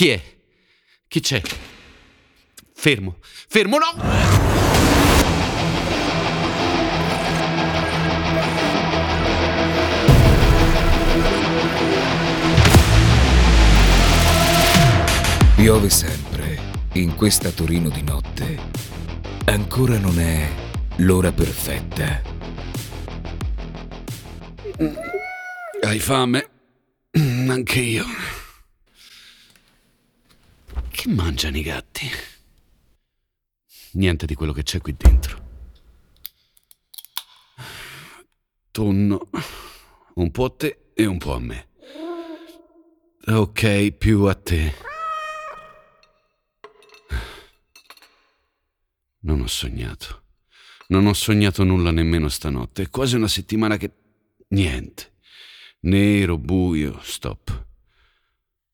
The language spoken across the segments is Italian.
Chi è? Chi c'è? Fermo, fermo, no! Piove sempre in questa Torino di notte. Ancora non è l'ora perfetta. Hai fame? Anche io. Che mangiano i gatti? Niente di quello che c'è qui dentro. Tonno. Un po' a te e un po' a me. Ok, più a te. Non ho sognato. Non ho sognato nulla nemmeno stanotte. È quasi una settimana che... Niente. Nero, buio, stop.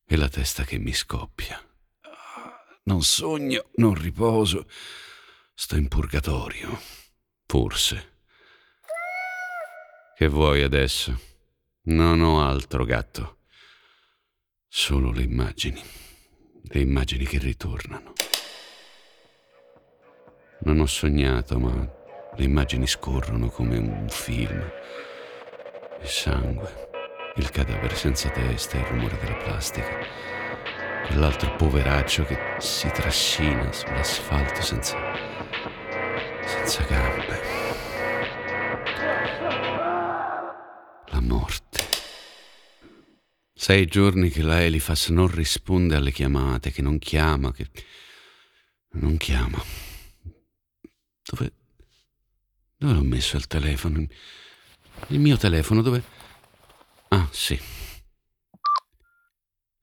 E la testa che mi scoppia. Non sogno, non riposo. Sto in purgatorio. Forse. Che vuoi adesso? Non ho altro, gatto. Solo le immagini. Le immagini che ritornano. Non ho sognato, ma le immagini scorrono come un film. Il sangue, il cadavere senza testa, il rumore della plastica. Quell'altro poveraccio che si trascina sull'asfalto senza. senza gambe. La morte. Sei giorni che la Elifas non risponde alle chiamate, che non chiama, che. non chiama. Dove... Dove l'ho messo il telefono? Il mio telefono dove... Ah, sì.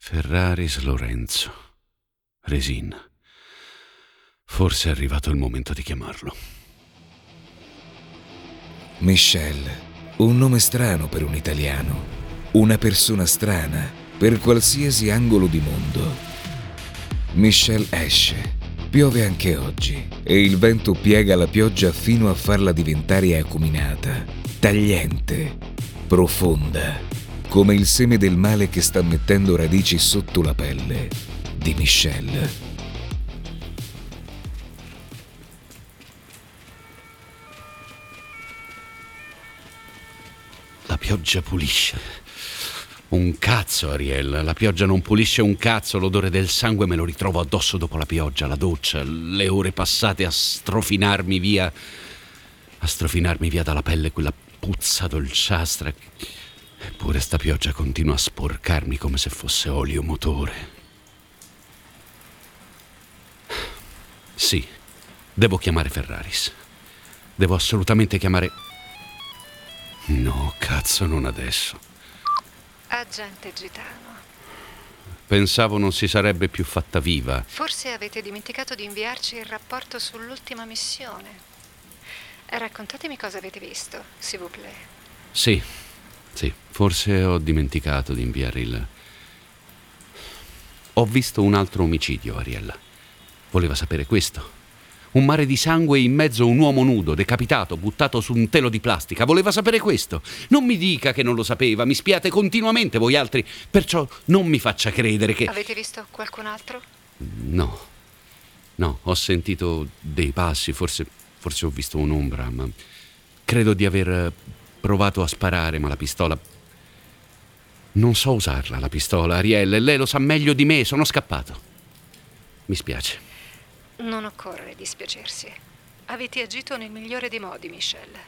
Ferraris Lorenzo. Resina. Forse è arrivato il momento di chiamarlo. Michelle. Un nome strano per un italiano. Una persona strana per qualsiasi angolo di mondo. Michelle esce Piove anche oggi e il vento piega la pioggia fino a farla diventare acuminata, tagliente, profonda, come il seme del male che sta mettendo radici sotto la pelle di Michelle. La pioggia pulisce un cazzo, Ariel. La pioggia non pulisce un cazzo. L'odore del sangue me lo ritrovo addosso dopo la pioggia, la doccia, le ore passate a strofinarmi via. a strofinarmi via dalla pelle quella puzza dolciastra. Eppure sta pioggia continua a sporcarmi come se fosse olio motore. Sì, devo chiamare Ferraris. Devo assolutamente chiamare. No, cazzo, non adesso. Agente Gitano. Pensavo non si sarebbe più fatta viva. Forse avete dimenticato di inviarci il rapporto sull'ultima missione. Raccontatemi cosa avete visto, s'il vous plaît. Sì, sì, forse ho dimenticato di inviare il... Ho visto un altro omicidio, Ariella. Voleva sapere questo. Un mare di sangue in mezzo a un uomo nudo, decapitato, buttato su un telo di plastica. Voleva sapere questo. Non mi dica che non lo sapeva, mi spiate continuamente voi altri, perciò non mi faccia credere che... Avete visto qualcun altro? No. No, ho sentito dei passi, forse, forse ho visto un'ombra, ma credo di aver provato a sparare, ma la pistola... Non so usarla, la pistola, Arielle, lei lo sa meglio di me, sono scappato. Mi spiace. Non occorre dispiacersi. Avete agito nel migliore dei modi, Michelle.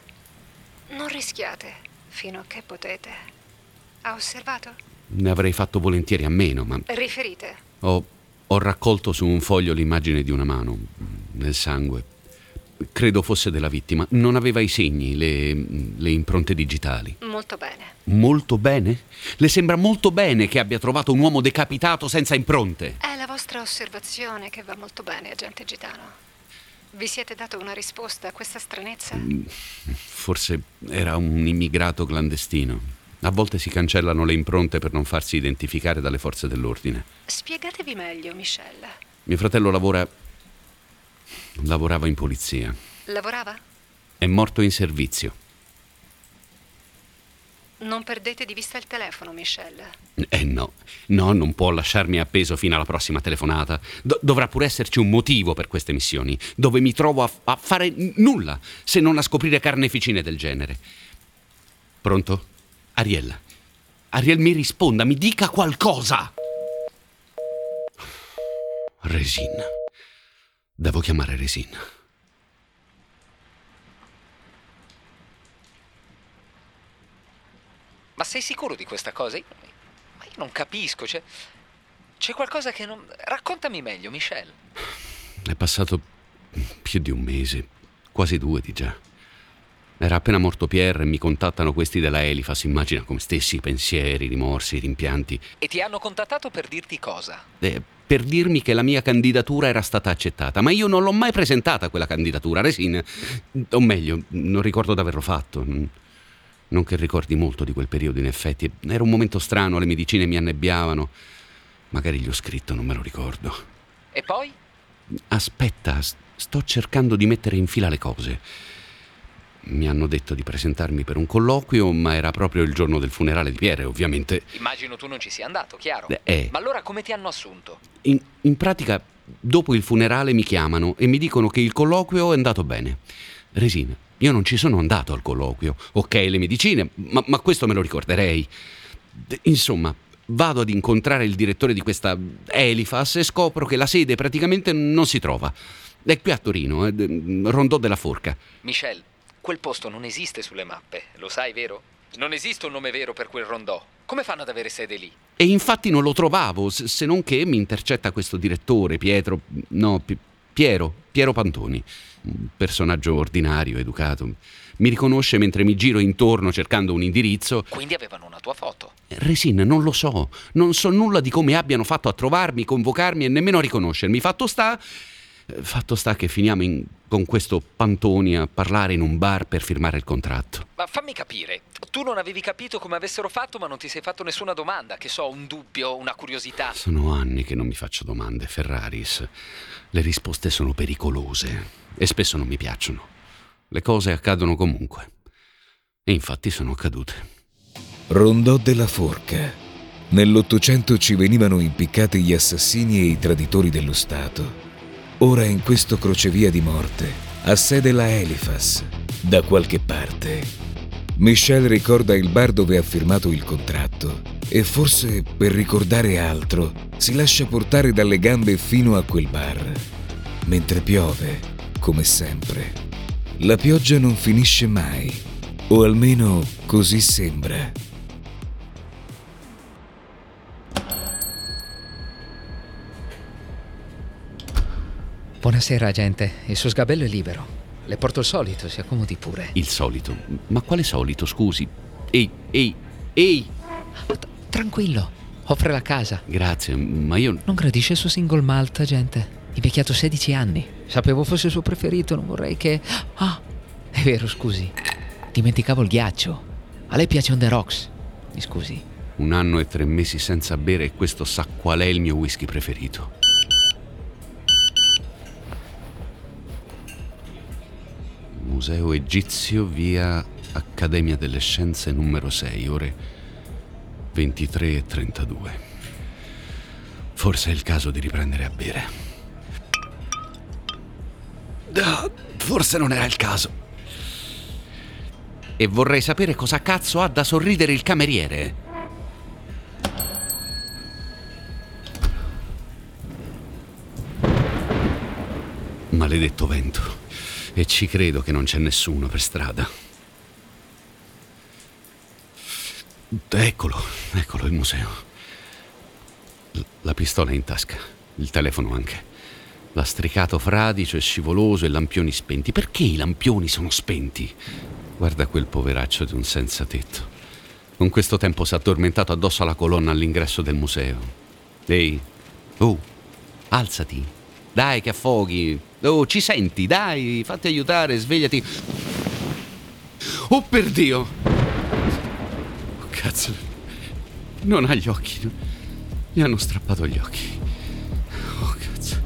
Non rischiate fino a che potete. Ha osservato? Ne avrei fatto volentieri a meno, ma... Riferite. Ho, ho raccolto su un foglio l'immagine di una mano, nel sangue. Credo fosse della vittima. Non aveva i segni, le, le impronte digitali. Molto bene. Molto bene? Le sembra molto bene che abbia trovato un uomo decapitato senza impronte? È la vostra osservazione che va molto bene, agente Gitano. Vi siete dato una risposta a questa stranezza? Mm, forse era un immigrato clandestino. A volte si cancellano le impronte per non farsi identificare dalle forze dell'ordine. Spiegatevi meglio, Michelle. Mio fratello lavora. Lavorava in polizia. Lavorava? È morto in servizio. Non perdete di vista il telefono, Michelle. Eh no, no, non può lasciarmi appeso fino alla prossima telefonata. Do- dovrà pure esserci un motivo per queste missioni, dove mi trovo a, f- a fare nulla, se non a scoprire carneficine del genere. Pronto? Ariel. Ariel mi risponda, mi dica qualcosa. Resin. Devo chiamare Resin. Ma sei sicuro di questa cosa? Io- Ma io non capisco, c'è, c'è qualcosa che non... Raccontami meglio, Michelle. È passato più di un mese, quasi due di già. Era appena morto Pierre e mi contattano questi della Elifas, immagina come stessi pensieri, rimorsi, rimpianti, E ti hanno contattato per dirti cosa? eh, per dirmi che la mia candidatura era stata accettata, ma io non l'ho mai presentata quella candidatura, Resin, o meglio, non ricordo d'averlo fatto. Non- che ricordi molto di quel periodo, in effetti. Era un momento strano, le medicine mi annebbiavano. Magari gli ho scritto, non me lo ricordo. E poi? Aspetta, sto cercando di mettere in fila le cose. Mi hanno detto di presentarmi per un colloquio, ma era proprio il giorno del funerale di Pierre, ovviamente. Immagino tu non ci sia andato, chiaro? Eh. Ma allora come ti hanno assunto? In, in pratica, dopo il funerale mi chiamano e mi dicono che il colloquio è andato bene. Resina, io non ci sono andato al colloquio. Ok, le medicine, ma, ma questo me lo ricorderei. D- Insomma, vado ad incontrare il direttore di questa Elifas e scopro che la sede praticamente non si trova. È qui a Torino, eh, d- Rondò della Forca. Michelle, quel posto non esiste sulle mappe, lo sai, vero? Non esiste un nome vero per quel rondò. Come fanno ad avere sede lì? E infatti non lo trovavo, se non che mi intercetta questo direttore, Pietro, no, Pi- Piero, Piero Pantoni, un personaggio ordinario, educato. Mi riconosce mentre mi giro intorno cercando un indirizzo. Quindi avevano una tua foto. Resin, non lo so, non so nulla di come abbiano fatto a trovarmi, convocarmi e nemmeno a riconoscermi. Fatto sta, eh, fatto sta che finiamo in- con questo Pantoni a parlare in un bar per firmare il contratto. Ma fammi capire, tu non avevi capito come avessero fatto, ma non ti sei fatto nessuna domanda, che so, un dubbio, una curiosità. Sono anni che non mi faccio domande, Ferraris. Le risposte sono pericolose e spesso non mi piacciono. Le cose accadono comunque. E infatti sono accadute. Rondò della Forca. Nell'Ottocento ci venivano impiccati gli assassini e i traditori dello Stato. Ora in questo crocevia di morte ha sede la Elifas, da qualche parte. Michelle ricorda il bar dove ha firmato il contratto e forse per ricordare altro si lascia portare dalle gambe fino a quel bar. Mentre piove, come sempre. La pioggia non finisce mai, o almeno così sembra. Buonasera, agente. Il suo sgabello è libero. Le porto il solito, si accomodi pure. Il solito. Ma quale solito, scusi? Ehi, ehi, ehi! T- tranquillo, offre la casa. Grazie, ma io... Non gradisce il suo single malt, agente? Invecchiato 16 anni. Sapevo fosse il suo preferito, non vorrei che... Ah, è vero, scusi. Dimenticavo il ghiaccio. A lei piace on the rocks. Mi scusi. Un anno e tre mesi senza bere e questo sa qual è il mio whisky preferito. Museo Egizio, via Accademia delle Scienze numero 6, ore 23 e 32. Forse è il caso di riprendere a bere. Ah, forse non era il caso. E vorrei sapere cosa cazzo ha da sorridere il cameriere. Maledetto vento. E ci credo che non c'è nessuno per strada. Eccolo, eccolo il museo. La pistola è in tasca, il telefono anche. Lastricato fradicio e scivoloso e lampioni spenti. Perché i lampioni sono spenti? Guarda quel poveraccio di un senza tetto. Con questo tempo si è addormentato addosso alla colonna all'ingresso del museo. Ehi, oh, alzati. Dai che affoghi. Oh, ci senti? Dai, fatti aiutare, svegliati. Oh, per Dio! Oh, cazzo. Non ha gli occhi. Gli hanno strappato gli occhi. Oh, cazzo.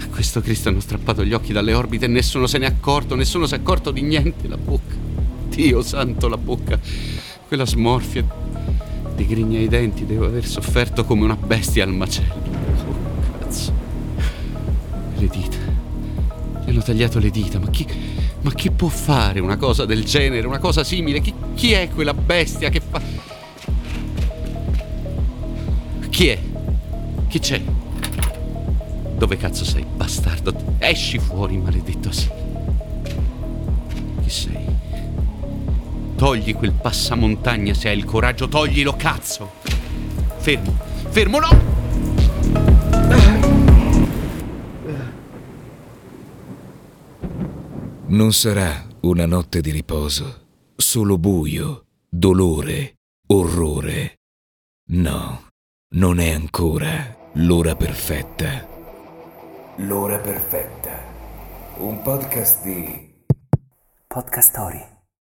A questo Cristo hanno strappato gli occhi dalle orbite e nessuno se n'è accorto, nessuno si è accorto di niente. La bocca. Dio santo, la bocca. quella smorfia di grigna ai denti, devo aver sofferto come una bestia al macello. Le dita. Gli hanno tagliato le dita, ma chi, ma chi può fare una cosa del genere, una cosa simile? Chi, chi è quella bestia che fa... Chi è? Chi c'è? Dove cazzo sei, bastardo? Esci fuori, maledetto. Chi sei? Togli quel passamontagna se hai il coraggio, toglilo, cazzo! Fermo, fermo, no! Non sarà una notte di riposo, solo buio, dolore, orrore. No, non è ancora l'ora perfetta. L'ora perfetta. Un podcast di Podcast Story.